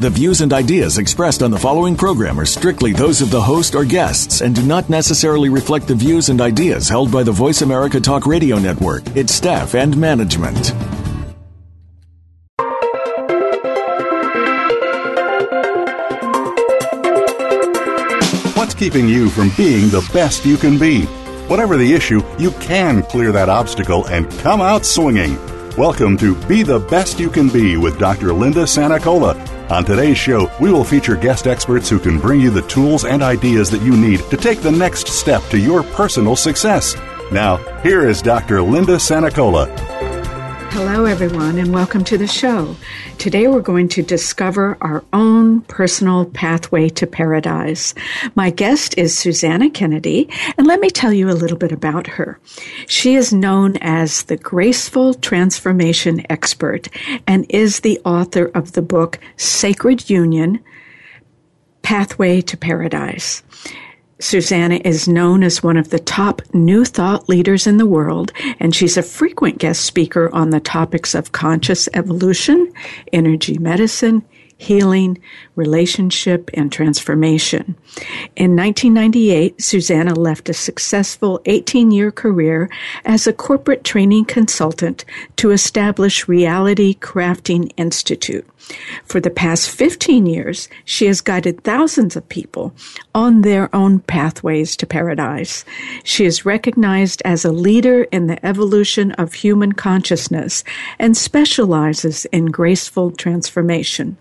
The views and ideas expressed on the following program are strictly those of the host or guests and do not necessarily reflect the views and ideas held by the Voice America Talk Radio Network, its staff, and management. What's keeping you from being the best you can be? Whatever the issue, you can clear that obstacle and come out swinging. Welcome to Be the Best You Can Be with Dr. Linda Sanicola on today's show, we will feature guest experts who can bring you the tools and ideas that you need to take the next step to your personal success. Now, here is Dr. Linda Sanicola. Hello, everyone, and welcome to the show. Today, we're going to discover our own personal pathway to paradise. My guest is Susanna Kennedy, and let me tell you a little bit about her. She is known as the Graceful Transformation Expert and is the author of the book Sacred Union Pathway to Paradise. Susanna is known as one of the top New Thought leaders in the world, and she's a frequent guest speaker on the topics of conscious evolution, energy medicine, healing, relationship, and transformation. In 1998, Susanna left a successful 18 year career as a corporate training consultant to establish Reality Crafting Institute. For the past 15 years, she has guided thousands of people on their own pathways to paradise. She is recognized as a leader in the evolution of human consciousness and specializes in graceful transformation.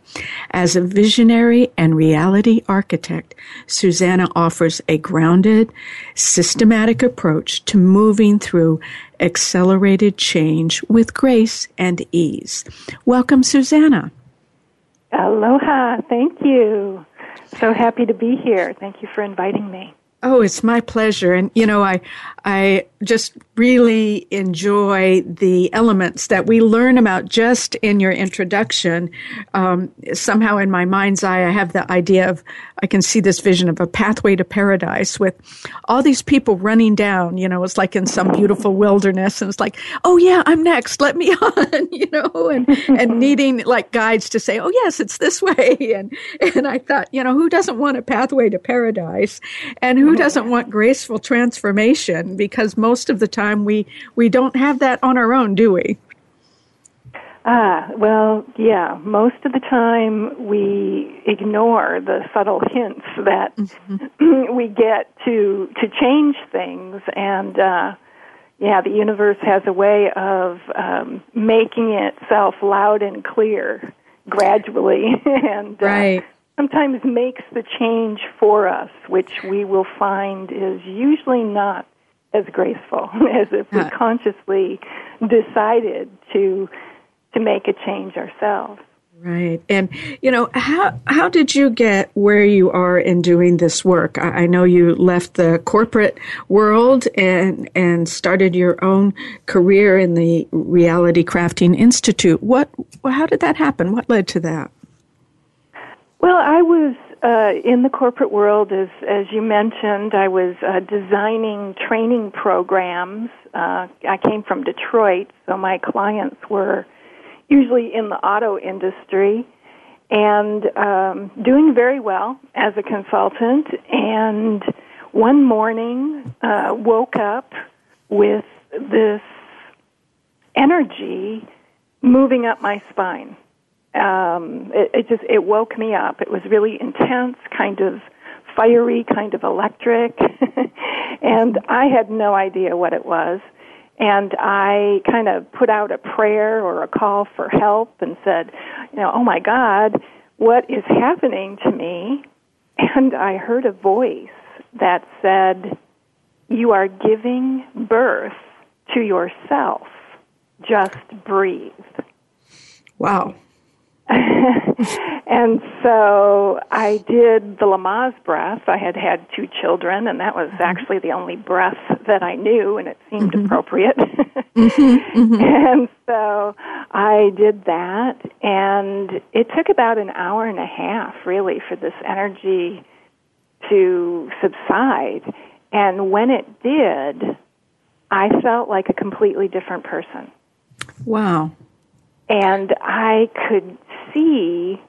As a visionary and reality architect, Susanna offers a grounded, systematic approach to moving through accelerated change with grace and ease. Welcome, Susanna. Aloha. Thank you. So happy to be here. Thank you for inviting me. Oh, it's my pleasure. And, you know, I, I just really enjoy the elements that we learn about just in your introduction. Um, somehow in my mind's eye, I have the idea of, I can see this vision of a pathway to paradise with all these people running down, you know, it's like in some beautiful wilderness. And it's like, oh yeah, I'm next. Let me on, you know, and, and needing like guides to say, oh yes, it's this way. And, and I thought, you know, who doesn't want a pathway to paradise? And who doesn't want graceful transformation? Because most of the time, we we don't have that on our own, do we? Ah, well, yeah. Most of the time, we ignore the subtle hints that mm-hmm. we get to to change things, and uh, yeah, the universe has a way of um, making itself loud and clear gradually, and uh, right. sometimes makes the change for us, which we will find is usually not as graceful as if we consciously decided to to make a change ourselves. Right. And, you know, how, how did you get where you are in doing this work? I, I, know you left the corporate world and, and started your own career in the Reality Crafting Institute. What, how did that happen? What led to that? Well, I was uh, in the corporate world, as as you mentioned, I was uh, designing training programs. Uh, I came from Detroit, so my clients were usually in the auto industry, and um, doing very well as a consultant. And one morning, uh, woke up with this energy moving up my spine um, it, it just it woke me up. It was really intense, kind of fiery, kind of electric, and I had no idea what it was. And I kind of put out a prayer or a call for help and said, you know, oh my God, what is happening to me? And I heard a voice that said, you are giving birth to yourself. Just breathe. Wow and so I did the Lamaze breath. I had had two children, and that was mm-hmm. actually the only breath that I knew, and it seemed mm-hmm. appropriate. mm-hmm, mm-hmm. And so I did that, and it took about an hour and a half, really, for this energy to subside. And when it did, I felt like a completely different person. Wow. And I could see,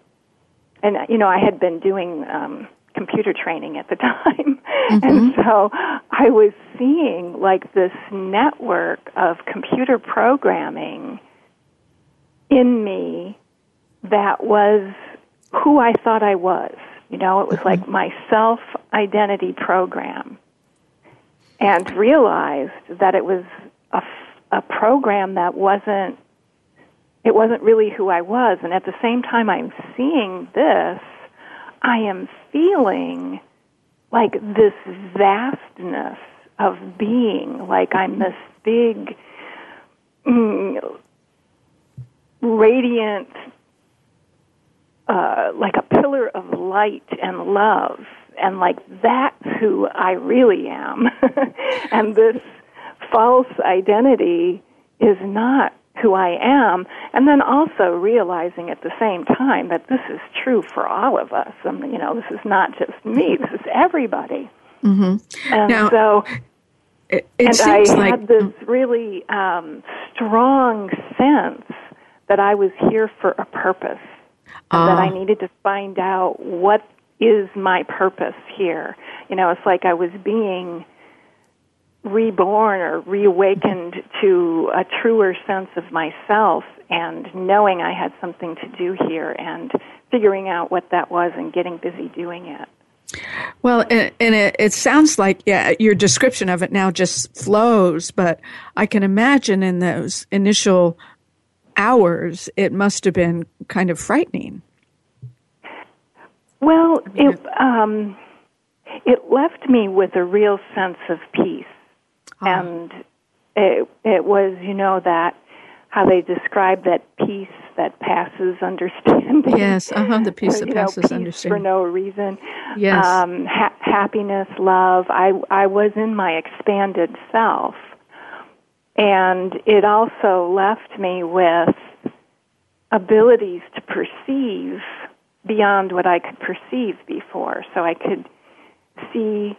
and you know, I had been doing um, computer training at the time, mm-hmm. and so I was seeing like this network of computer programming in me that was who I thought I was. You know, it was mm-hmm. like my self identity program. And realized that it was a, a program that wasn't it wasn't really who I was. And at the same time I'm seeing this, I am feeling like this vastness of being, like I'm this big, mm, radiant, uh, like a pillar of light and love. And like that's who I really am. and this false identity is not who I am, and then also realizing at the same time that this is true for all of us. I mean, you know, this is not just me; this is everybody. Mm-hmm. And now, so, it, it and I like, had this really um, strong sense that I was here for a purpose, and that I ah. needed to find out what is my purpose here. You know, it's like I was being reborn or reawakened to a truer sense of myself and knowing I had something to do here and figuring out what that was and getting busy doing it. Well, and, it, it, sounds like yeah, your description of it now just flows, but I can imagine in those initial hours it must have been kind of frightening. Well, it um, it left me with a real sense of peace and it it was you know that how they describe that peace that passes understanding. Yes, uh-huh, the peace that passes know, peace understanding for no reason. Yes, um, ha- happiness, love. I I was in my expanded self, and it also left me with abilities to perceive beyond what I could perceive before. So I could see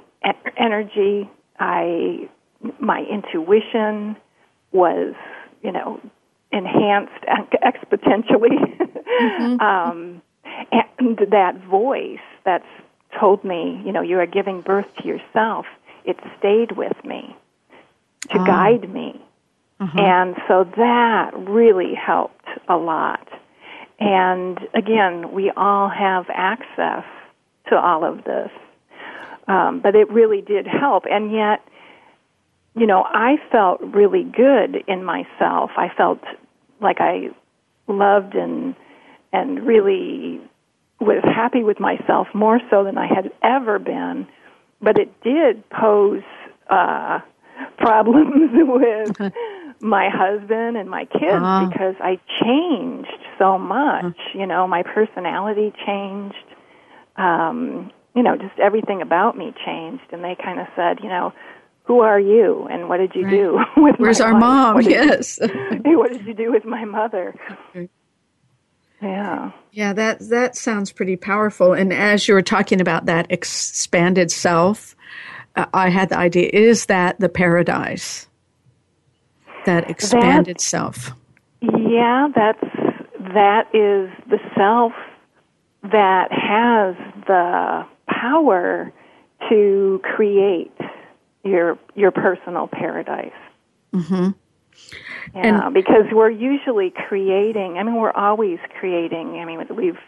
energy. I my intuition was, you know, enhanced exponentially. Mm-hmm. um, and that voice that's told me, you know, you are giving birth to yourself, it stayed with me to oh. guide me. Mm-hmm. And so that really helped a lot. And again, we all have access to all of this. Um, but it really did help. And yet, you know, I felt really good in myself. I felt like I loved and and really was happy with myself more so than I had ever been. But it did pose uh, problems with my husband and my kids uh-huh. because I changed so much. Uh-huh. You know, my personality changed. Um, you know, just everything about me changed, and they kind of said, you know, who are you and what did you right. do with Where's our mom? What yes. You, what did you do with my mother? Yeah. Yeah, that that sounds pretty powerful. And as you were talking about that expanded self, uh, I had the idea: is that the paradise? That expanded that, self. Yeah, that's that is the self that has the power to create your your personal paradise. Mm-hmm. Yeah, and, because we're usually creating. I mean, we're always creating. I mean, we've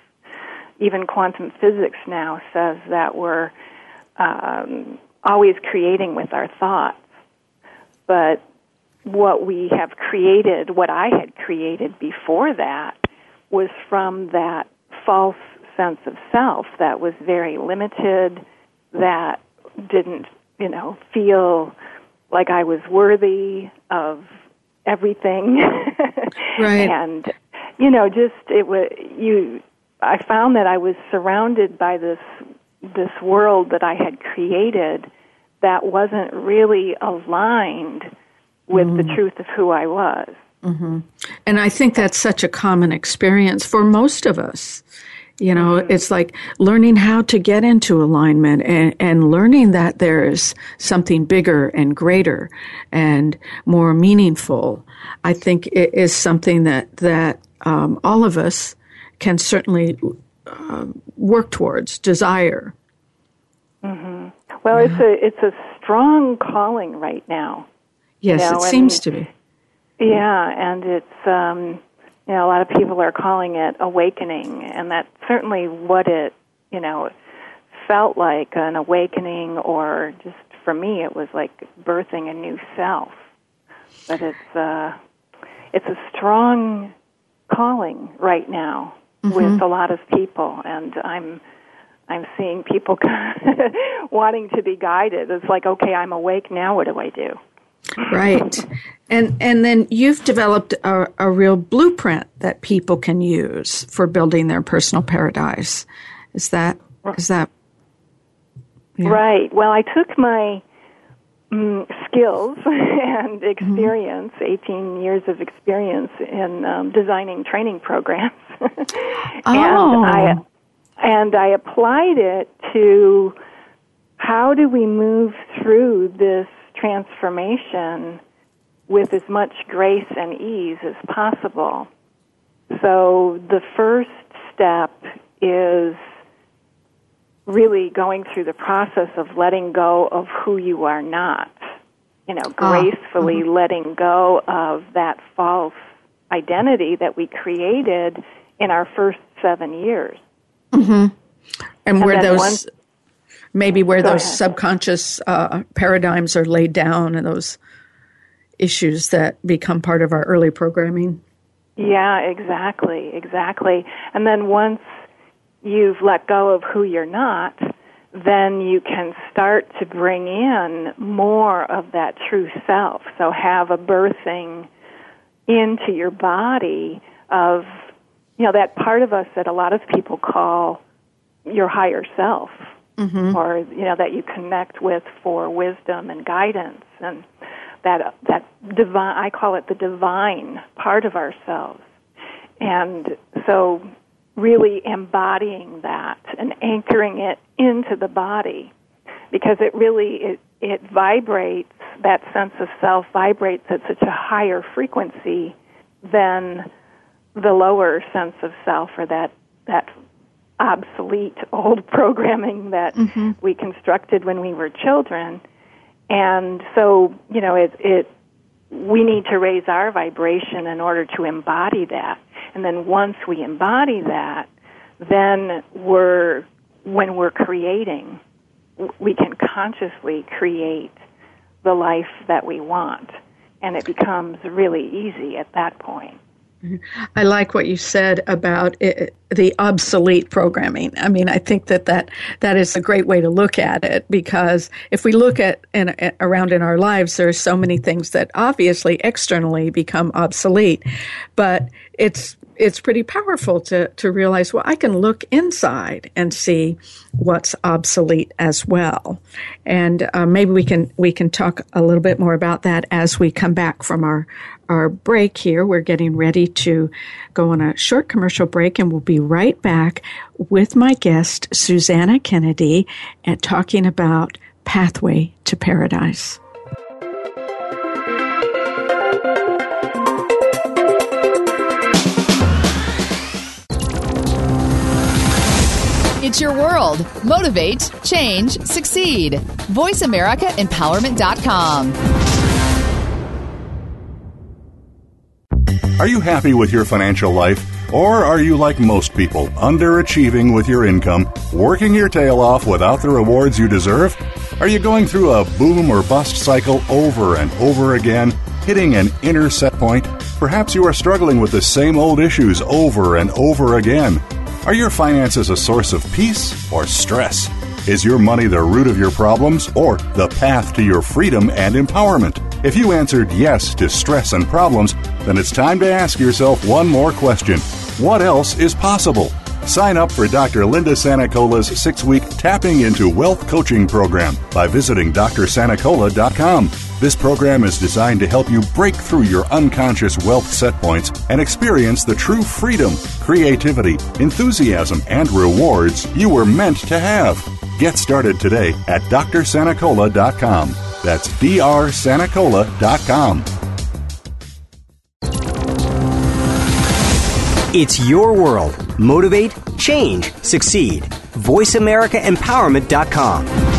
even quantum physics now says that we're um, always creating with our thoughts. But what we have created, what I had created before that, was from that false sense of self that was very limited, that didn't you know, feel like I was worthy of everything. right. And you know, just it was you. I found that I was surrounded by this this world that I had created that wasn't really aligned with mm. the truth of who I was. Mm-hmm. And I think that's such a common experience for most of us. You know, it's like learning how to get into alignment and, and learning that there is something bigger and greater and more meaningful. I think it is something that, that um, all of us can certainly uh, work towards, desire. Mm-hmm. Well, yeah. it's a it's a strong calling right now. Yes, you know, it seems to be. Yeah, and it's um, you know a lot of people are calling it awakening, and that's certainly what it you know felt like an awakening, or just for me, it was like birthing a new self. But it's uh, it's a strong calling right now mm-hmm. with a lot of people, and I'm I'm seeing people wanting to be guided. It's like, okay, I'm awake now. What do I do? Right, and and then you've developed a, a real blueprint that people can use for building their personal paradise. Is that is that yeah. right? Well, I took my um, skills and mm-hmm. experience, mm-hmm. 18 years of experience in um, designing training programs. and oh. I and I applied it to how do we move through this transformation with as much grace and ease as possible. So the first step is really going through the process of letting go of who you are not. You know, ah, gracefully mm-hmm. letting go of that false identity that we created in our first seven years. Mm-hmm. And, and where those once, maybe where those ahead. subconscious uh, paradigms are laid down and those issues that become part of our early programming. Yeah, exactly, exactly. And then once you've let go of who you're not, then you can start to bring in more of that true self. So have a birthing into your body of you know that part of us that a lot of people call your higher self mm-hmm. or you know that you connect with for wisdom and guidance and that that divine I call it the divine part of ourselves and so really embodying that and anchoring it into the body because it really it it vibrates that sense of self vibrates at such a higher frequency than the lower sense of self or that that obsolete old programming that mm-hmm. we constructed when we were children. And so you know it it we need to raise our vibration in order to embody that. And then once we embody that then we're when we're creating we can consciously create the life that we want. And it becomes really easy at that point I like what you said about it, the obsolete programming. I mean, I think that, that that is a great way to look at it because if we look at in, around in our lives, there are so many things that obviously externally become obsolete, but it's it's pretty powerful to, to realize, well, I can look inside and see what's obsolete as well. And uh, maybe we can, we can talk a little bit more about that as we come back from our, our break here. We're getting ready to go on a short commercial break and we'll be right back with my guest, Susanna Kennedy, and talking about Pathway to Paradise. It's your world. Motivate, change, succeed. VoiceAmericaEmpowerment.com. Are you happy with your financial life? Or are you like most people, underachieving with your income, working your tail off without the rewards you deserve? Are you going through a boom or bust cycle over and over again, hitting an inner set point? Perhaps you are struggling with the same old issues over and over again. Are your finances a source of peace or stress? Is your money the root of your problems or the path to your freedom and empowerment? If you answered yes to stress and problems, then it's time to ask yourself one more question What else is possible? Sign up for Dr. Linda Sanacola's six week Tapping into Wealth coaching program by visiting drsanacola.com. This program is designed to help you break through your unconscious wealth set points and experience the true freedom, creativity, enthusiasm, and rewards you were meant to have. Get started today at drsanacola.com. That's drsanacola.com. It's your world. Motivate, change, succeed. VoiceAmericaEmpowerment.com.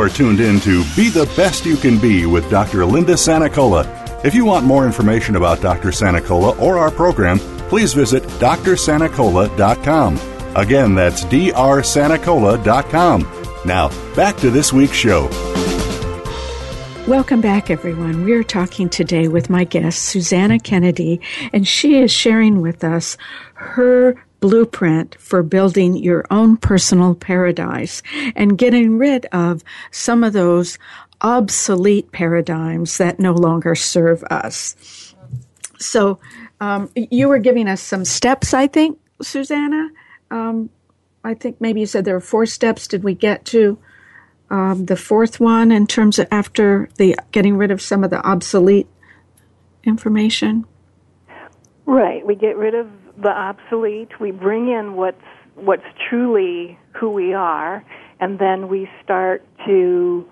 are tuned in to Be the Best You Can Be with Dr. Linda Sanacola. If you want more information about Dr. Sanacola or our program, please visit drsanacola.com. Again, that's drsanacola.com. Now, back to this week's show. Welcome back, everyone. We are talking today with my guest, Susanna Kennedy, and she is sharing with us her blueprint for building your own personal paradise and getting rid of some of those obsolete paradigms that no longer serve us. So, um, you were giving us some steps, I think, Susanna. Um, I think maybe you said there were four steps. Did we get to um, the fourth one in terms of after the getting rid of some of the obsolete information? Right. We get rid of the obsolete. We bring in what's what's truly who we are, and then we start to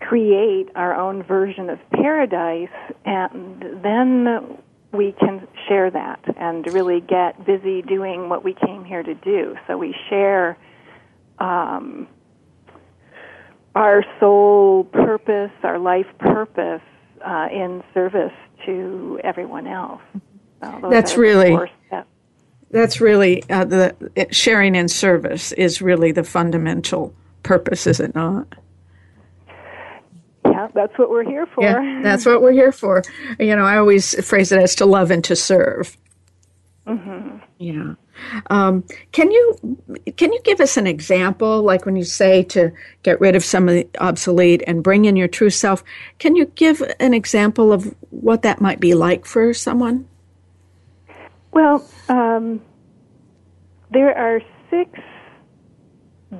create our own version of paradise, and then we can share that and really get busy doing what we came here to do. So we share um, our soul purpose, our life purpose, uh, in service to everyone else. So That's really that's really uh, the sharing in service is really the fundamental purpose, is it not? Yeah, that's what we're here for. Yeah, that's what we're here for. You know, I always phrase it as to love and to serve. Mm-hmm. Yeah. Um, can you can you give us an example, like when you say to get rid of some of the obsolete and bring in your true self? Can you give an example of what that might be like for someone? Well, um, there are six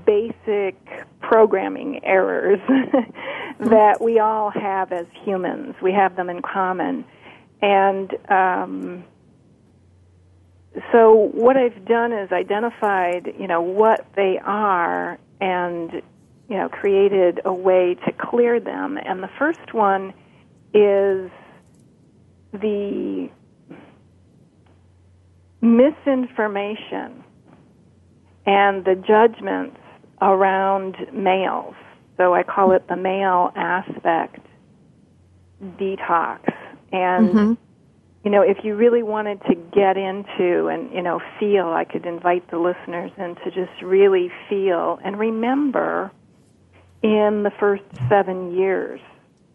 basic programming errors that we all have as humans. We have them in common. And um, so what I've done is identified, you know, what they are and, you know, created a way to clear them. And the first one is the misinformation and the judgments around males. So I call it the male aspect detox. And, mm-hmm. you know, if you really wanted to get into and, you know, feel, I could invite the listeners in to just really feel and remember in the first seven years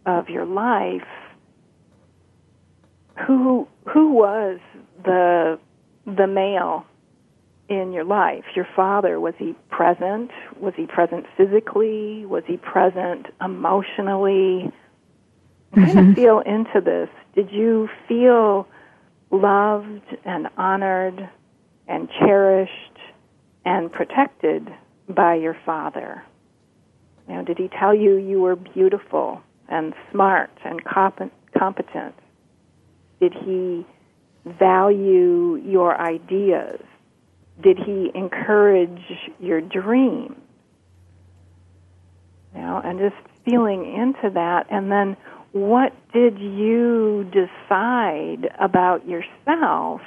of your life who who was the the male in your life? Your father, was he present? Was he present physically? Was he present emotionally? Mm-hmm. Kind of feel into this. Did you feel loved and honored and cherished and protected by your father? You know, did he tell you you were beautiful and smart and competent? Did he value your ideas? Did he encourage your dream? You know, and just feeling into that, and then what did you decide about yourself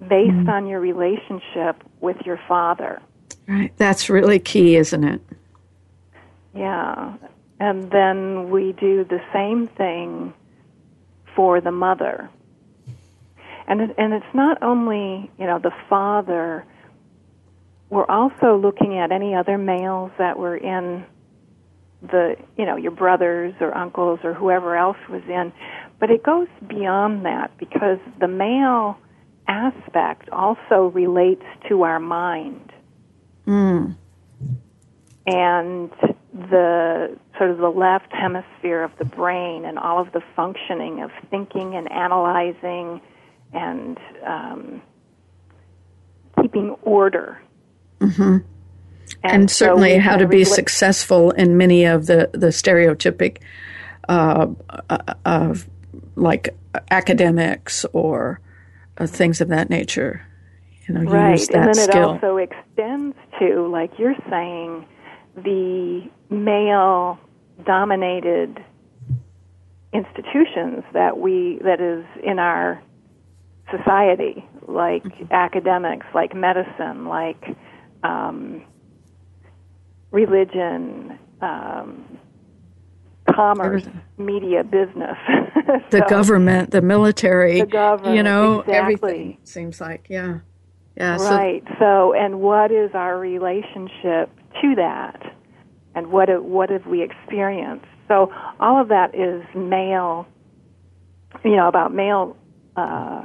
based mm-hmm. on your relationship with your father? Right. That's really key, isn't it? Yeah. And then we do the same thing for the mother. And it, and it's not only you know the father. We're also looking at any other males that were in the you know your brothers or uncles or whoever else was in, but it goes beyond that because the male aspect also relates to our mind. Mm. And the sort of the left hemisphere of the brain and all of the functioning of thinking and analyzing and um, keeping order. Mm-hmm. And, and, certainly so how to be successful in many of the, the stereotypic uh, uh, like academics or uh, things of that nature. You know, right. use that and then skill. it also extends to, like you're saying, the male dominated institutions that we that is in our society like mm-hmm. academics like medicine like um, religion um, commerce Everything. media business the so, government the military the government, you know exactly. everything seems like yeah yeah right so, so and what is our relationship to that and what what have we experienced? So all of that is male, you know, about male uh,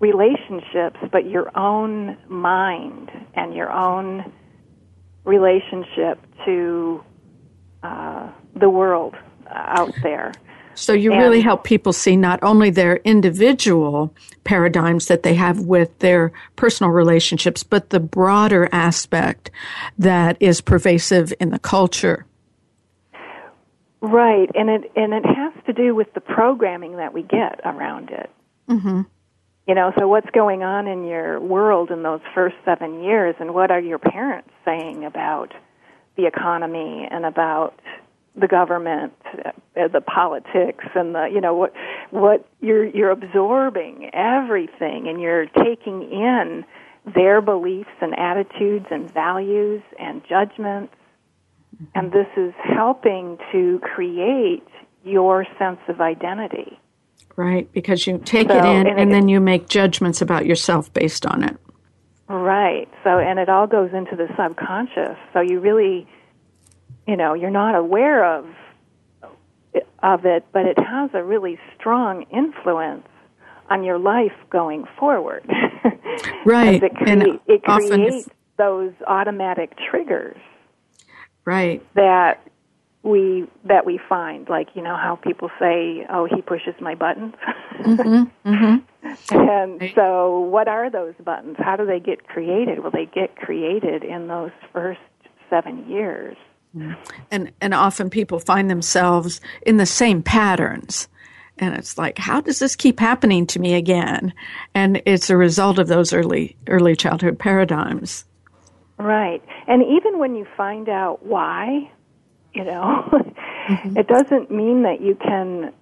relationships, but your own mind and your own relationship to uh, the world out there. So you and, really help people see not only their individual paradigms that they have with their personal relationships, but the broader aspect that is pervasive in the culture. Right, and it and it has to do with the programming that we get around it. Mm-hmm. You know, so what's going on in your world in those first seven years, and what are your parents saying about the economy and about the government, uh, the politics, and the you know what what you're you're absorbing everything, and you're taking in their beliefs and attitudes and values and judgments, and this is helping to create your sense of identity. Right, because you take so, it in and, and it, then you make judgments about yourself based on it. Right. So, and it all goes into the subconscious. So you really you know you're not aware of of it, but it has a really strong influence on your life going forward. right, it, crea- and it creates those automatic triggers. Right. That we that we find, like you know how people say, "Oh, he pushes my buttons." mm-hmm, mm-hmm. And right. so, what are those buttons? How do they get created? Well, they get created in those first seven years and and often people find themselves in the same patterns and it's like how does this keep happening to me again and it's a result of those early early childhood paradigms right and even when you find out why you know mm-hmm. it doesn't mean that you can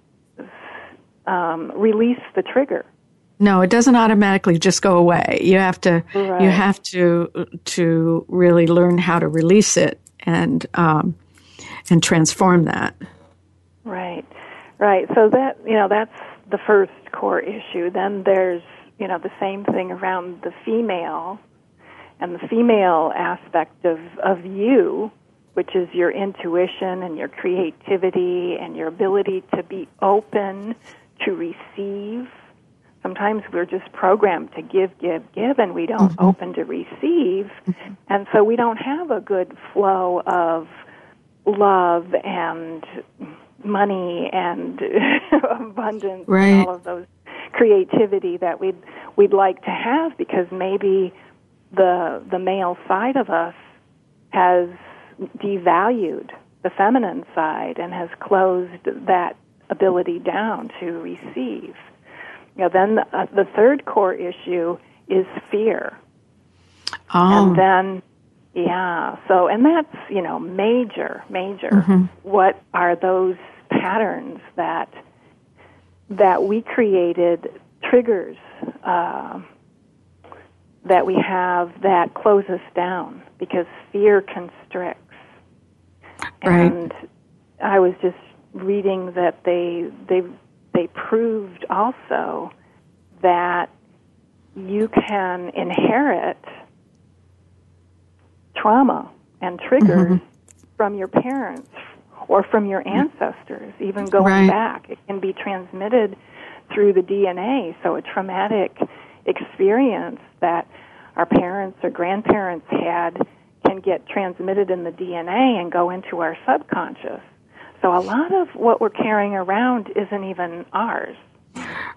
um, release the trigger no, it doesn't automatically just go away. You have to right. you have to to really learn how to release it and um, and transform that. Right, right. So that you know that's the first core issue. Then there's you know the same thing around the female and the female aspect of of you, which is your intuition and your creativity and your ability to be open to receive sometimes we're just programmed to give, give, give, and we don't mm-hmm. open to receive. Mm-hmm. And so we don't have a good flow of love and money and abundance right. and all of those creativity that we'd we'd like to have because maybe the the male side of us has devalued the feminine side and has closed that ability down to receive. You know, then the, uh, the third core issue is fear. Oh. And then, yeah, so, and that's, you know, major, major. Mm-hmm. What are those patterns that, that we created, triggers, uh, that we have that close us down because fear constricts. Right. And I was just reading that they they they proved also that you can inherit trauma and triggers mm-hmm. from your parents or from your ancestors, even going right. back. It can be transmitted through the DNA. So a traumatic experience that our parents or grandparents had can get transmitted in the DNA and go into our subconscious. So a lot of what we're carrying around isn't even ours.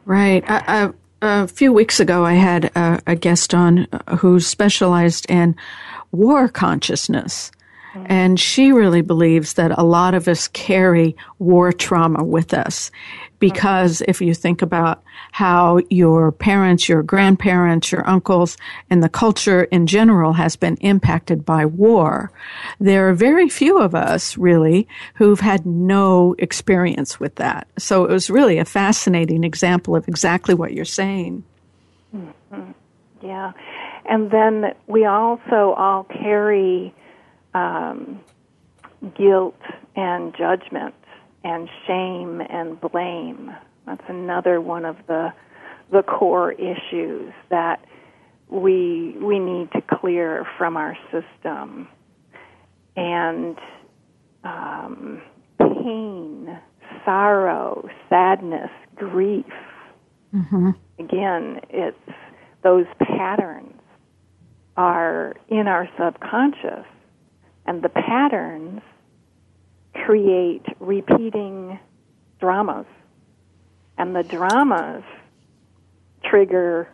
Right. I, I, a few weeks ago, I had a, a guest on who specialized in war consciousness. Hmm. And she really believes that a lot of us carry war trauma with us because if you think about how your parents, your grandparents, your uncles, and the culture in general has been impacted by war, there are very few of us really who've had no experience with that. So it was really a fascinating example of exactly what you're saying. Mm-hmm. Yeah. And then we also all carry um, guilt and judgment and shame and blame. That's another one of the the core issues that we we need to clear from our system. And um, pain, sorrow, sadness, grief. Mm-hmm. Again, it's those patterns are in our subconscious, and the patterns create repeating dramas. And the dramas trigger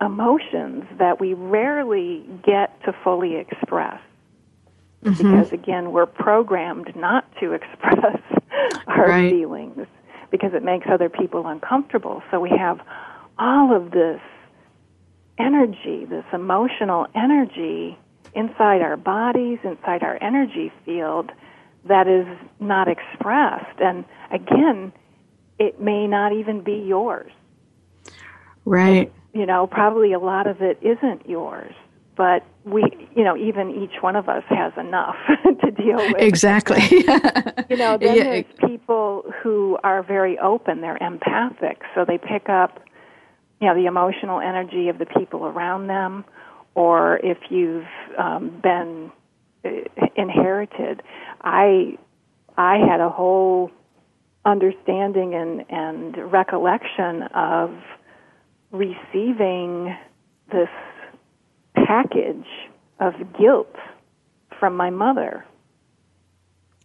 emotions that we rarely get to fully express. Mm-hmm. Because again, we're programmed not to express our right. feelings because it makes other people uncomfortable. So we have all of this energy, this emotional energy inside our bodies, inside our energy field that is not expressed. And again, it may not even be yours. Right. And, you know, probably a lot of it isn't yours. But we, you know, even each one of us has enough to deal with. Exactly. you know, then yeah. there's people who are very open, they're empathic, so they pick up, you know, the emotional energy of the people around them, or if you've um, been uh, inherited. I I had a whole understanding and, and recollection of receiving this package of guilt from my mother.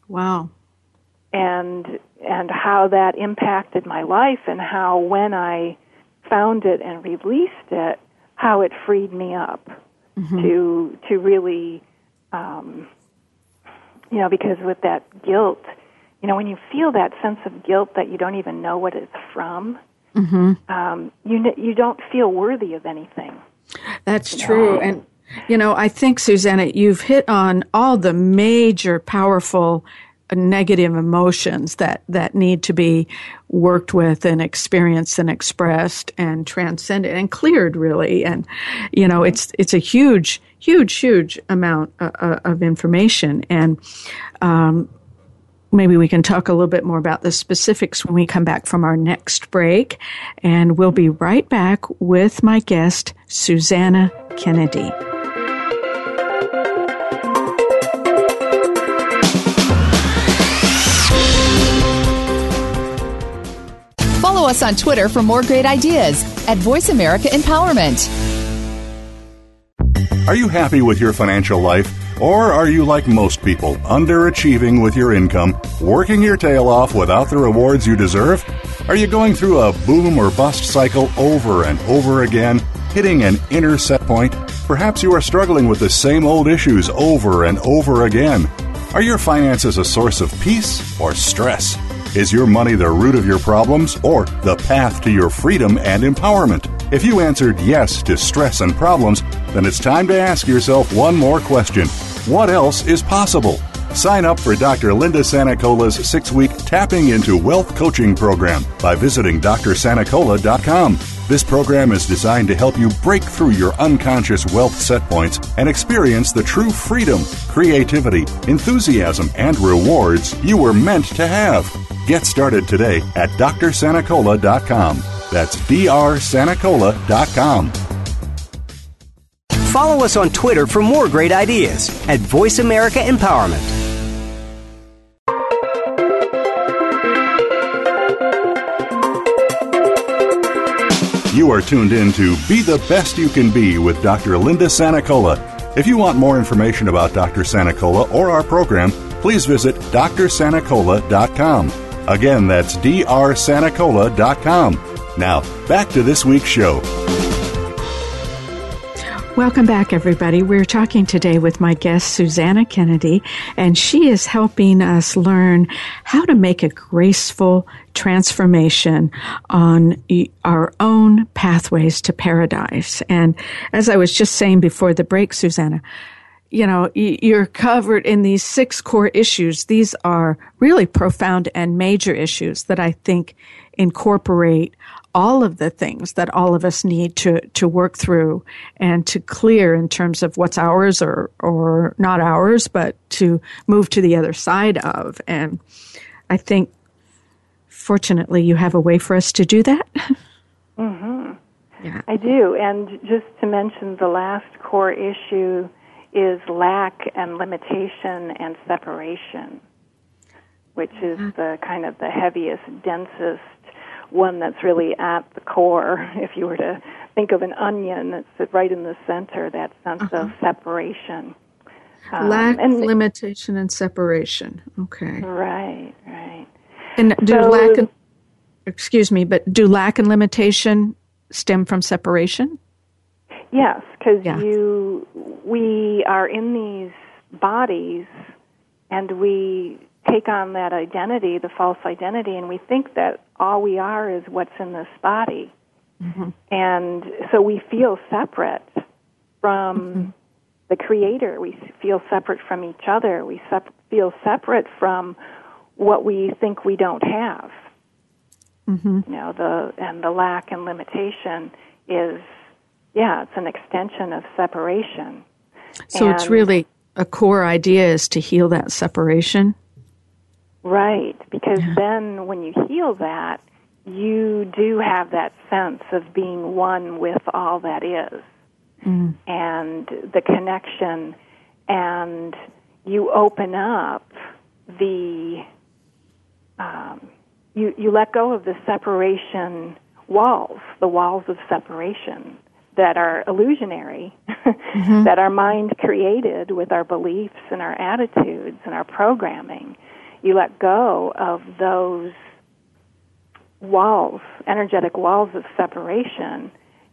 Wow. And and how that impacted my life and how when I found it and released it, how it freed me up mm-hmm. to to really um, you know, because with that guilt, you know, when you feel that sense of guilt that you don't even know what it's from, mm-hmm. um, you you don't feel worthy of anything. That's true, know? and you know, I think Susanna, you've hit on all the major, powerful negative emotions that, that need to be worked with and experienced and expressed and transcended and cleared really. And, you know, it's, it's a huge, huge, huge amount uh, of information. And, um, maybe we can talk a little bit more about the specifics when we come back from our next break. And we'll be right back with my guest, Susanna Kennedy. Us on Twitter for more great ideas at Voice America Empowerment. Are you happy with your financial life? Or are you like most people, underachieving with your income, working your tail off without the rewards you deserve? Are you going through a boom or bust cycle over and over again, hitting an inner set point? Perhaps you are struggling with the same old issues over and over again. Are your finances a source of peace or stress? Is your money the root of your problems or the path to your freedom and empowerment? If you answered yes to stress and problems, then it's time to ask yourself one more question What else is possible? Sign up for Dr. Linda Sanicola's six week Tapping into Wealth coaching program by visiting drsanicola.com. This program is designed to help you break through your unconscious wealth set points and experience the true freedom, creativity, enthusiasm, and rewards you were meant to have. Get started today at drsanicola.com. That's drsanicola.com. Follow us on Twitter for more great ideas at Voice America Empowerment. You are tuned in to Be the Best You Can Be with Dr. Linda Sanicola. If you want more information about Dr. Sanicola or our program, please visit drsanicola.com. Again, that's drsanicola.com. Now, back to this week's show. Welcome back, everybody. We're talking today with my guest, Susanna Kennedy, and she is helping us learn how to make a graceful transformation on our own pathways to paradise. And as I was just saying before the break, Susanna, you know, you're covered in these six core issues. These are really profound and major issues that I think incorporate all of the things that all of us need to, to work through and to clear in terms of what's ours or, or not ours, but to move to the other side of. And I think, fortunately, you have a way for us to do that. Mm-hmm. Yeah. I do. And just to mention the last core issue is lack and limitation and separation, which is mm-hmm. the kind of the heaviest, densest one that's really at the core. If you were to think of an onion that's right in the center, that sense uh-huh. of separation. Um, lack, and, limitation, and separation. Okay. Right, right. And do so, lack and, excuse me, but do lack and limitation stem from separation? Yes, because yeah. you, we are in these bodies, and we take on that identity, the false identity, and we think that all we are is what's in this body. Mm-hmm. And so we feel separate from mm-hmm. the Creator. We feel separate from each other. We sep- feel separate from what we think we don't have. Mm-hmm. You know, the and the lack and limitation is, yeah, it's an extension of separation. So and it's really a core idea is to heal that separation. Right, because yeah. then when you heal that, you do have that sense of being one with all that is. Mm. And the connection, and you open up the, um, you, you let go of the separation walls, the walls of separation that are illusionary, mm-hmm. that our mind created with our beliefs and our attitudes and our programming you let go of those walls, energetic walls of separation,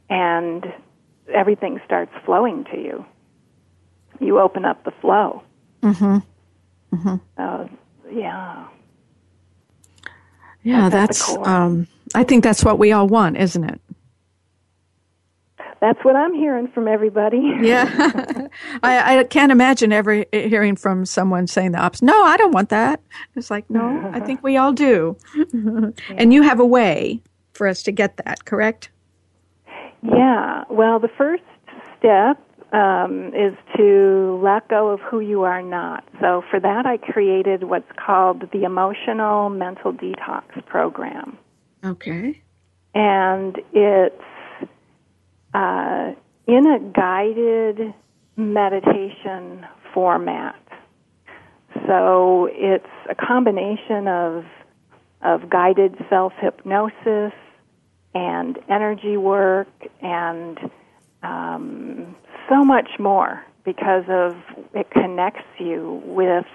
and everything starts flowing to you. You open up the flow. Mm-hmm. Mm-hmm. Uh, yeah. Yeah, that's. that's um, I think that's what we all want, isn't it? That's what I'm hearing from everybody. yeah, I, I can't imagine ever hearing from someone saying the opposite. No, I don't want that. It's like no, I think we all do, yeah. and you have a way for us to get that. Correct? Yeah. Well, the first step um, is to let go of who you are not. So for that, I created what's called the Emotional Mental Detox Program. Okay. And it's uh, in a guided meditation format. So it's a combination of of guided self hypnosis and energy work and um, so much more because of it connects you with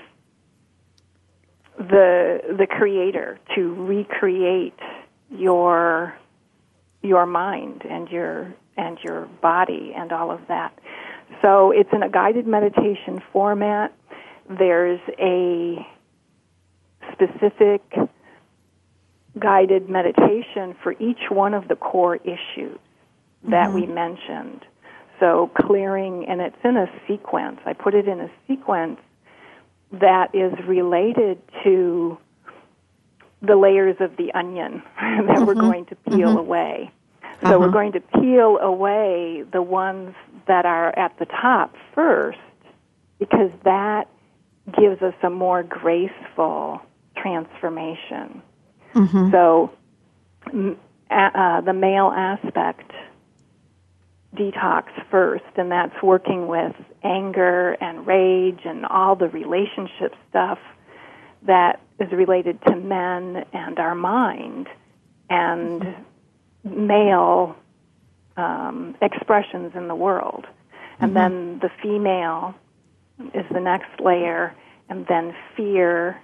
the the creator to recreate your your mind and your and your body and all of that. So it's in a guided meditation format. There's a specific guided meditation for each one of the core issues that mm-hmm. we mentioned. So clearing, and it's in a sequence. I put it in a sequence that is related to the layers of the onion that mm-hmm. we're going to peel mm-hmm. away. So uh-huh. we're going to peel away the ones that are at the top first because that gives us a more graceful transformation. Mm-hmm. So uh, the male aspect detox first, and that's working with anger and rage and all the relationship stuff that is related to men and our mind. And male um, expressions in the world. And mm-hmm. then the female is the next layer, and then fear.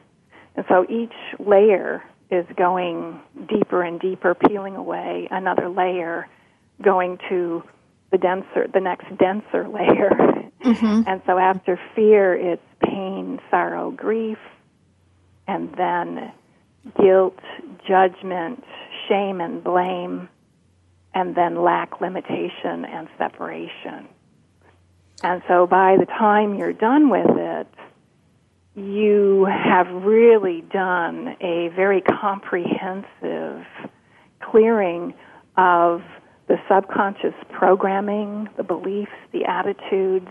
And so each layer is going deeper and deeper, peeling away another layer, going to the denser, the next denser layer. Mm-hmm. And so after fear, it's pain, sorrow, grief, and then guilt, judgment, shame, and blame, and then lack, limitation, and separation. And so by the time you're done with it, you have really done a very comprehensive clearing of the subconscious programming, the beliefs, the attitudes.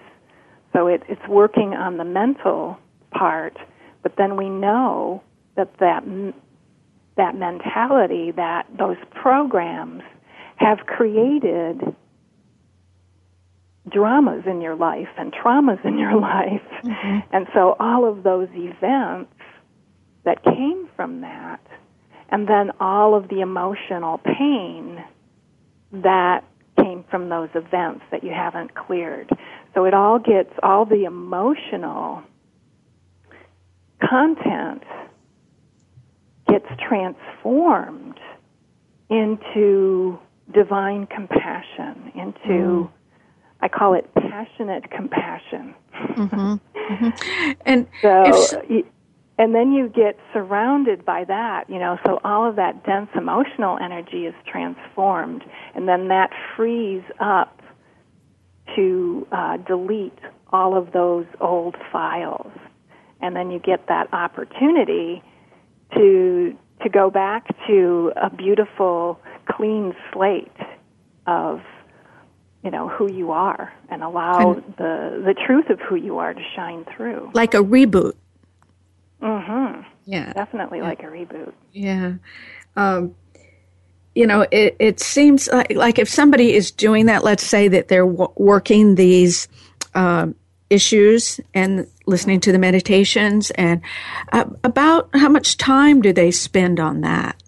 So it, it's working on the mental part, but then we know that that, that mentality, that those programs have created dramas in your life and traumas in your life. Mm-hmm. And so all of those events that came from that, and then all of the emotional pain that came from those events that you haven't cleared. So it all gets, all the emotional content gets transformed into divine compassion, into mm. I call it passionate compassion. Mm-hmm. Mm-hmm. And so, and then you get surrounded by that, you know. So all of that dense emotional energy is transformed, and then that frees up to uh, delete all of those old files, and then you get that opportunity to to go back to a beautiful, clean slate of you know who you are and allow and the the truth of who you are to shine through. Like a reboot. Mhm yeah. Definitely yeah. like a reboot. Yeah. Um, you know it, it seems like, like if somebody is doing that let's say that they're w- working these uh, issues and listening to the meditations and uh, about how much time do they spend on that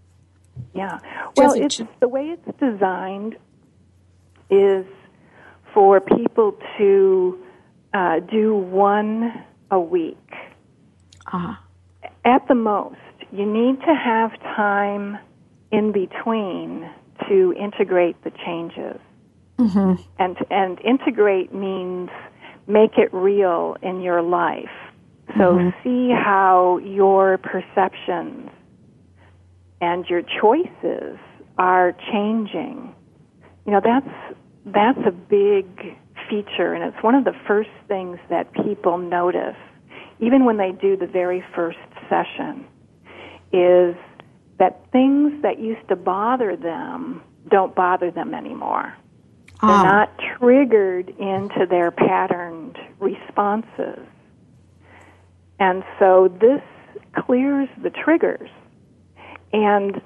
yeah well it's the way it's designed is for people to uh, do one a week. Uh-huh. At the most, you need to have time in between to integrate the changes. Mm-hmm. And and integrate means make it real in your life. So mm-hmm. see how your perceptions and your choices are changing. You know, that's that's a big feature, and it's one of the first things that people notice, even when they do the very first session, is that things that used to bother them don't bother them anymore. They're not triggered into their patterned responses. And so this clears the triggers. And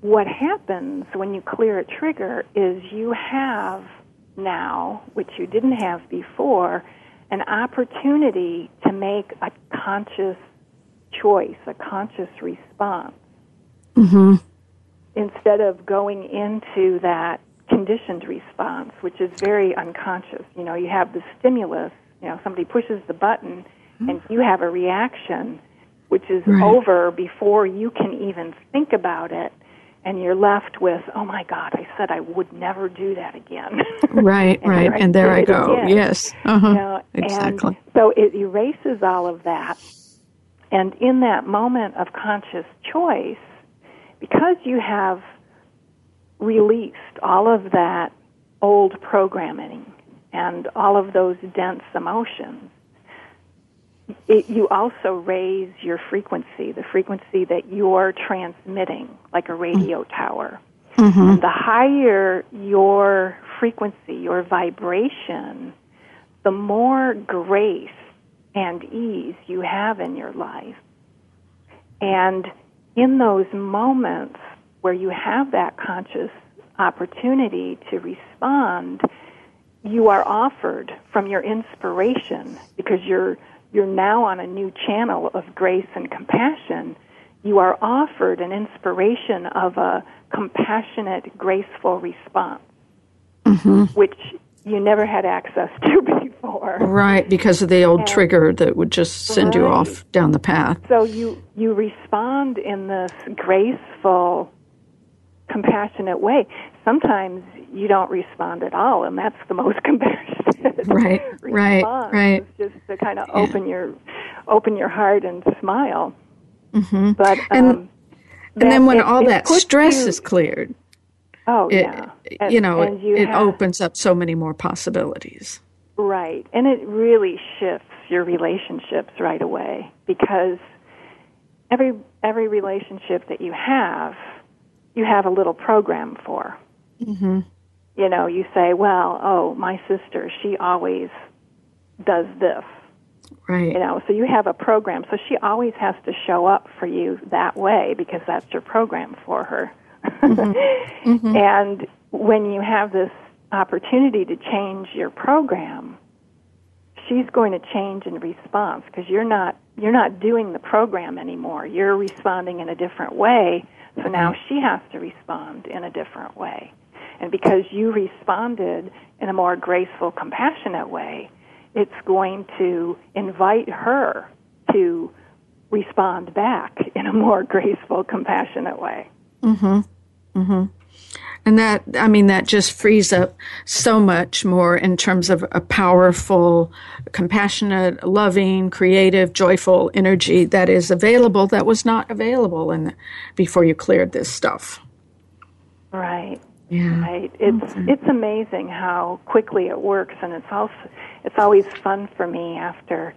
what happens when you clear a trigger is you have now, which you didn't have before, an opportunity to make a conscious choice, a conscious response. Mm-hmm. Instead of going into that conditioned response, which is very unconscious. You know, you have the stimulus, you know, somebody pushes the button mm-hmm. and you have a reaction which is right. over before you can even think about it and you're left with, oh my God, I said I would never do that again. right, and right, and there I go. Again. Yes, uh-huh. you know, exactly. so it erases all of that, and in that moment of conscious choice, because you have released all of that old programming and all of those dense emotions, it, you also raise your frequency, the frequency that you're transmitting, like a radio mm-hmm. tower. Mm-hmm. the higher your frequency, your vibration, the more grace and ease you have in your life. And in those moments where you have that conscious opportunity to respond, you are offered from your inspiration because you're you're now on a new channel of grace and compassion, you are offered an inspiration of a compassionate, graceful response. mm-hmm. which you never had access to before. Right, because of the old and, trigger that would just send right. you off down the path. So you you respond in this graceful, compassionate way. Sometimes you don't respond at all, and that's the most compassionate. Right, right, right. Just to kind of yeah. open your open your heart and smile. Mm-hmm. But and, um, and then when it, all it that stress you, is cleared, oh it, yeah, and, you know, it, you it have, opens up so many more possibilities. Right, and it really shifts your relationships right away because every every relationship that you have, you have a little program for. Mm-hmm. You know, you say, "Well, oh, my sister, she always does this." Right. You know, so you have a program. So she always has to show up for you that way because that's your program for her. Mm-hmm. mm-hmm. And when you have this opportunity to change your program, she's going to change in response because you're not you're not doing the program anymore. You're responding in a different way. So now she has to respond in a different way. And because you responded in a more graceful, compassionate way, it's going to invite her to respond back in a more graceful, compassionate way. Mhm. Mhm. And that, I mean, that just frees up so much more in terms of a powerful, compassionate, loving, creative, joyful energy that is available that was not available in the, before you cleared this stuff. Right. Yeah. Right. It's mm-hmm. it's amazing how quickly it works, and it's also it's always fun for me after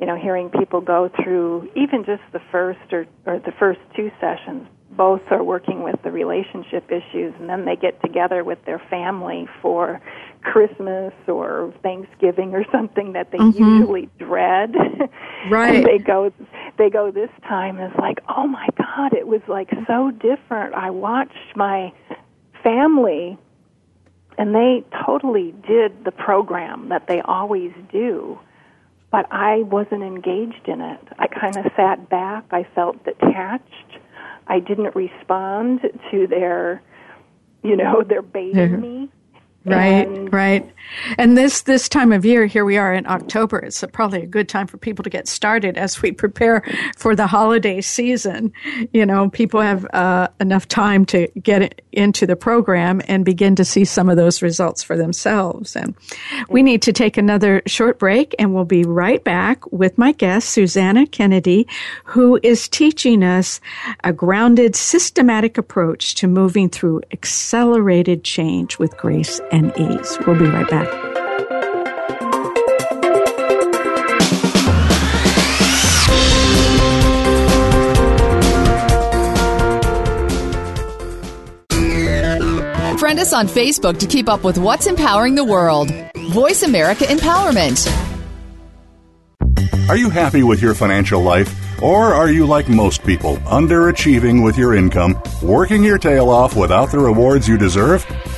you know hearing people go through even just the first or or the first two sessions. Both are working with the relationship issues, and then they get together with their family for Christmas or Thanksgiving or something that they mm-hmm. usually dread. Right. and they go they go this time and it's like, "Oh my god, it was like so different. I watched my family, and they totally did the program that they always do, but I wasn't engaged in it. I kind of sat back. I felt detached. I didn't respond to their, you know, their baiting me. Right, and, right. And this this time of year, here we are in October. It's a, probably a good time for people to get started as we prepare for the holiday season. You know, people have uh, enough time to get into the program and begin to see some of those results for themselves. And we need to take another short break, and we'll be right back with my guest Susanna Kennedy, who is teaching us a grounded, systematic approach to moving through accelerated change with grace and ease. We'll be right back. Friend us on Facebook to keep up with what's empowering the world. Voice America Empowerment. Are you happy with your financial life? Or are you like most people, underachieving with your income, working your tail off without the rewards you deserve?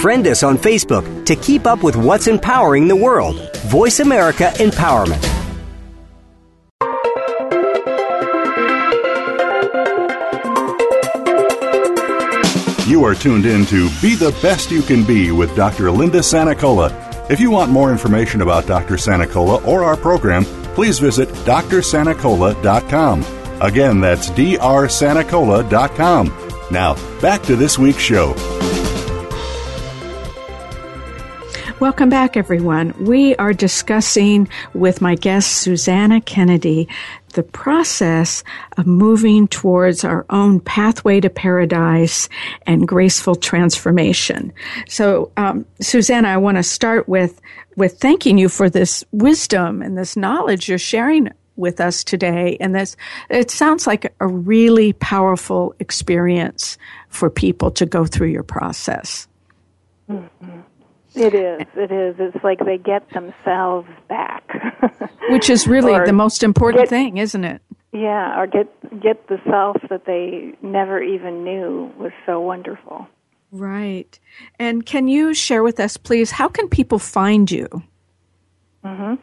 Friend us on Facebook to keep up with what's empowering the world. Voice America Empowerment. You are tuned in to Be the Best You Can Be with Dr. Linda Sanacola. If you want more information about Dr. Sanacola or our program, please visit drsanacola.com. Again, that's drsanacola.com. Now, back to this week's show. Welcome back, everyone. We are discussing with my guest, Susanna Kennedy, the process of moving towards our own pathway to paradise and graceful transformation. So, um, Susanna, I want to start with with thanking you for this wisdom and this knowledge you're sharing with us today. And this, it sounds like a really powerful experience for people to go through your process. Mm-hmm. It is. It is. It's like they get themselves back, which is really the most important get, thing, isn't it? Yeah, or get get the self that they never even knew was so wonderful. Right. And can you share with us, please, how can people find you? Mm-hmm.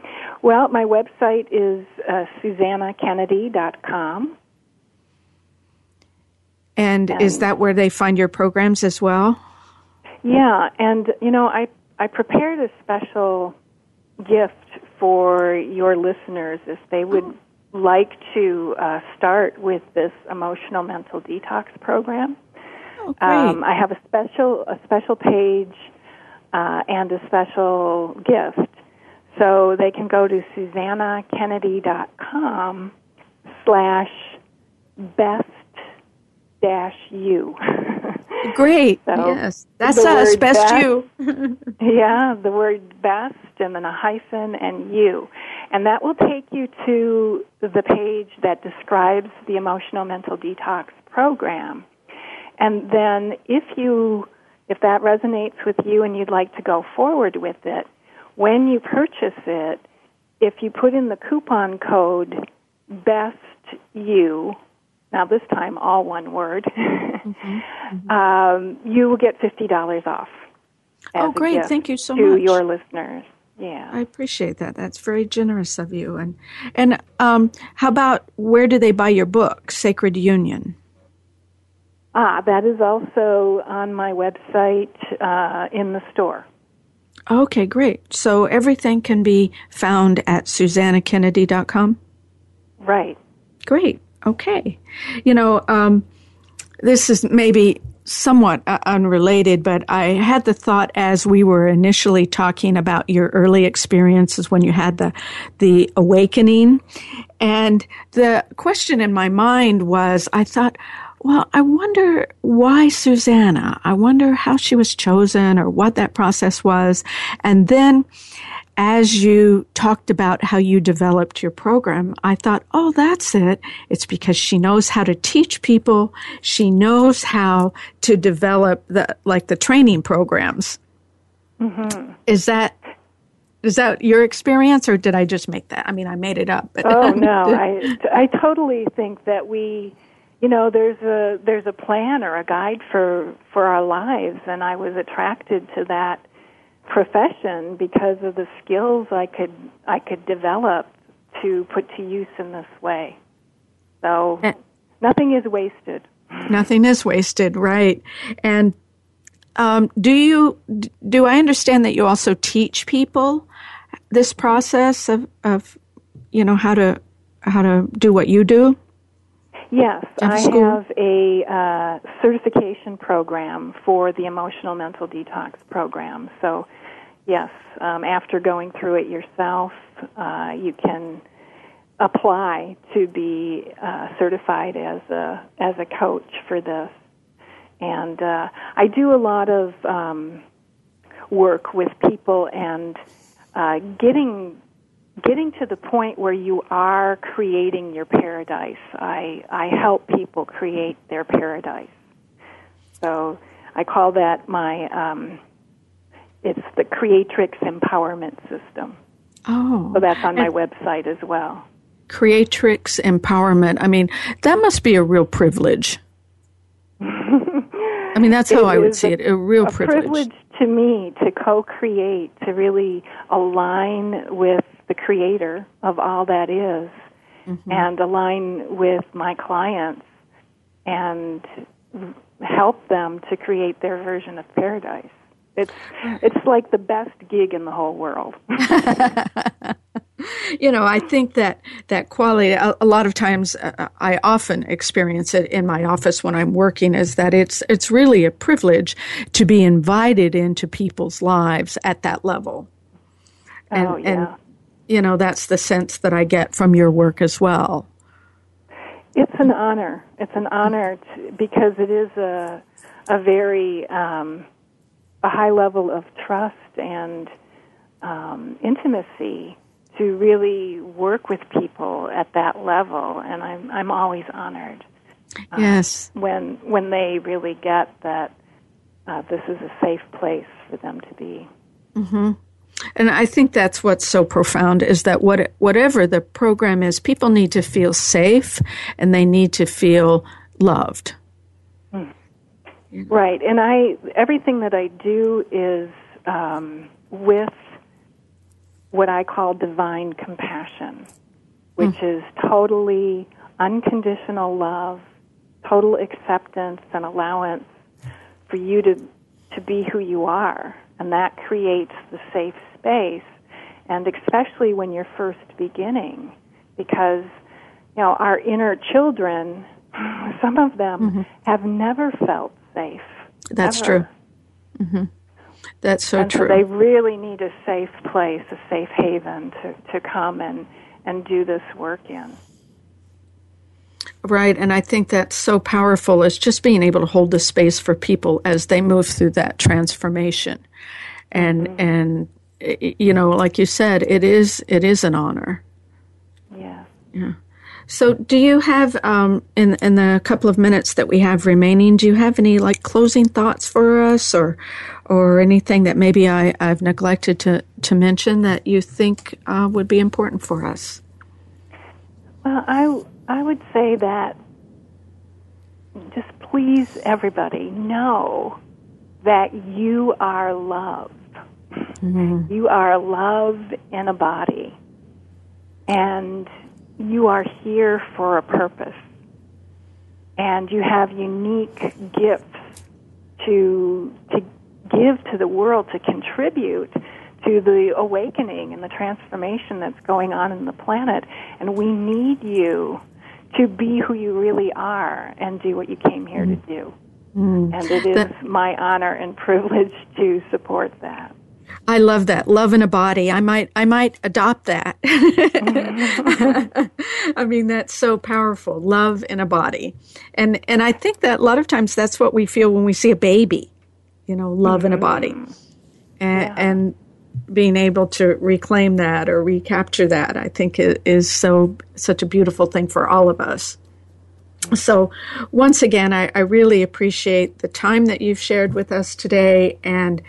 Well, my website is uh, susannakennedy.com. And, and is that where they find your programs as well? Yeah, and you know, I I prepared a special gift for your listeners if they would like to uh, start with this emotional mental detox program. Oh, great. Um, I have a special a special page uh, and a special gift, so they can go to susannakennedy.com slash best dash you. Great. So yes. That's us, best, best you. yeah, the word best and then a hyphen and you. And that will take you to the page that describes the emotional mental detox program. And then if you if that resonates with you and you'd like to go forward with it, when you purchase it, if you put in the coupon code best you now this time all one word, mm-hmm. Mm-hmm. Um, you will get fifty dollars off. oh, great! Thank you so to much to your listeners. Yeah, I appreciate that. That's very generous of you. And and um, how about where do they buy your book, Sacred Union? Ah, that is also on my website uh, in the store. Okay, great. So everything can be found at susannakennedy.com? Right. Great. Okay. You know, um, this is maybe somewhat uh, unrelated, but I had the thought as we were initially talking about your early experiences when you had the the awakening, and the question in my mind was, I thought, well, I wonder why Susanna. I wonder how she was chosen or what that process was, and then as you talked about how you developed your program, I thought, oh, that's it. It's because she knows how to teach people. She knows how to develop the, like the training programs. Mm-hmm. Is that, is that your experience or did I just make that? I mean, I made it up. But oh, no. I, I totally think that we, you know, there's a, there's a plan or a guide for, for our lives and I was attracted to that profession because of the skills I could I could develop to put to use in this way. So and nothing is wasted. Nothing is wasted, right? And um, do you do I understand that you also teach people this process of of you know how to how to do what you do? Yes, I have a uh, certification program for the emotional mental detox program. So yes, um, after going through it yourself, uh, you can apply to be uh, certified as a as a coach for this. And uh, I do a lot of um, work with people and uh, getting getting to the point where you are creating your paradise. I I help people create their paradise. So I call that my um, it's the Creatrix Empowerment System. Oh. So that's on my website as well. Creatrix Empowerment. I mean, that must be a real privilege. I mean, that's how I would see a, it. A real a privilege. privilege to me to co-create, to really align with the creator of all that is, mm-hmm. and align with my clients and help them to create their version of paradise. It's it's like the best gig in the whole world. you know, I think that that quality. A, a lot of times, uh, I often experience it in my office when I'm working. Is that it's it's really a privilege to be invited into people's lives at that level. And, oh yeah. And you know, that's the sense that I get from your work as well. It's an honor. It's an honor to, because it is a a very um, a high level of trust and um, intimacy to really work with people at that level, and I'm I'm always honored. Uh, yes. When when they really get that uh, this is a safe place for them to be. Mm-hmm. And I think that's what's so profound is that what whatever the program is, people need to feel safe and they need to feel loved. Mm. Right, and I everything that I do is um, with what I call divine compassion, which mm. is totally unconditional love, total acceptance and allowance for you to to be who you are, and that creates the safe space, and especially when you're first beginning, because you know our inner children, some of them mm-hmm. have never felt safe. That's ever. true. Mm-hmm. That's so and true. So they really need a safe place, a safe haven to, to come and, and do this work in. Right, and I think that's so powerful is just being able to hold the space for people as they move through that transformation. And mm-hmm. and you know, like you said, it is it is an honor. Yeah. Yeah. So, do you have um, in in the couple of minutes that we have remaining? Do you have any like closing thoughts for us, or or anything that maybe I, I've neglected to to mention that you think uh, would be important for us? Well, I I would say that just please everybody know that you are love. Mm-hmm. You are love in a body, and you are here for a purpose. And you have unique gifts to to give to the world to contribute to the awakening and the transformation that's going on in the planet. And we need you to be who you really are and do what you came here to do. Mm. and it is my honor and privilege to support that I love that. Love in a body. I might I might adopt that. I mean that's so powerful. Love in a body. And and I think that a lot of times that's what we feel when we see a baby. You know, love mm-hmm. in a body. Mm-hmm. And, yeah. and being able to reclaim that or recapture that, I think is so such a beautiful thing for all of us. So, once again, I, I, really appreciate the time that you've shared with us today, and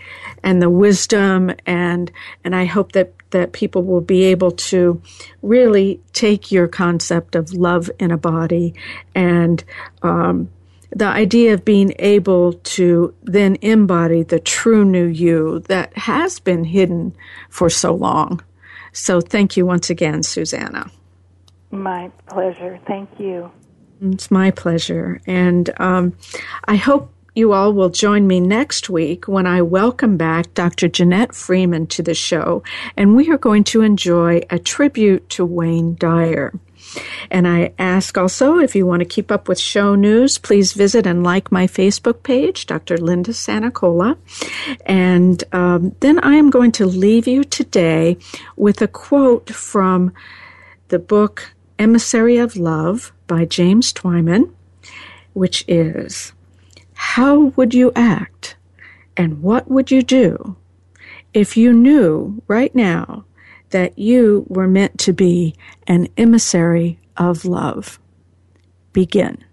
and the wisdom, and and I hope that that people will be able to really take your concept of love in a body, and um, the idea of being able to then embody the true new you that has been hidden for so long. So, thank you once again, Susanna. My pleasure. Thank you. It's my pleasure. And um, I hope you all will join me next week when I welcome back Dr. Jeanette Freeman to the show, and we are going to enjoy a tribute to Wayne Dyer. And I ask also if you want to keep up with show news, please visit and like my Facebook page, Dr. Linda Sanacola. And um, then I am going to leave you today with a quote from the book Emissary of Love by James Twyman, which is How would you act and what would you do if you knew right now that you were meant to be an emissary of love? Begin.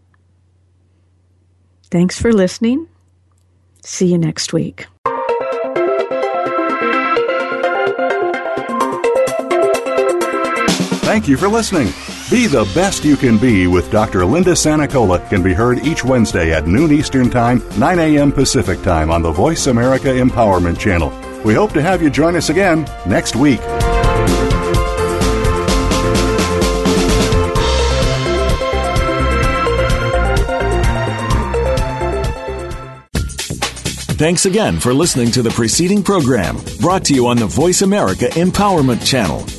Thanks for listening. See you next week. Thank you for listening. Be the Best You Can Be with Dr. Linda Sanacola can be heard each Wednesday at noon Eastern Time, 9 a.m. Pacific Time on the Voice America Empowerment Channel. We hope to have you join us again next week. Thanks again for listening to the preceding program brought to you on the Voice America Empowerment Channel.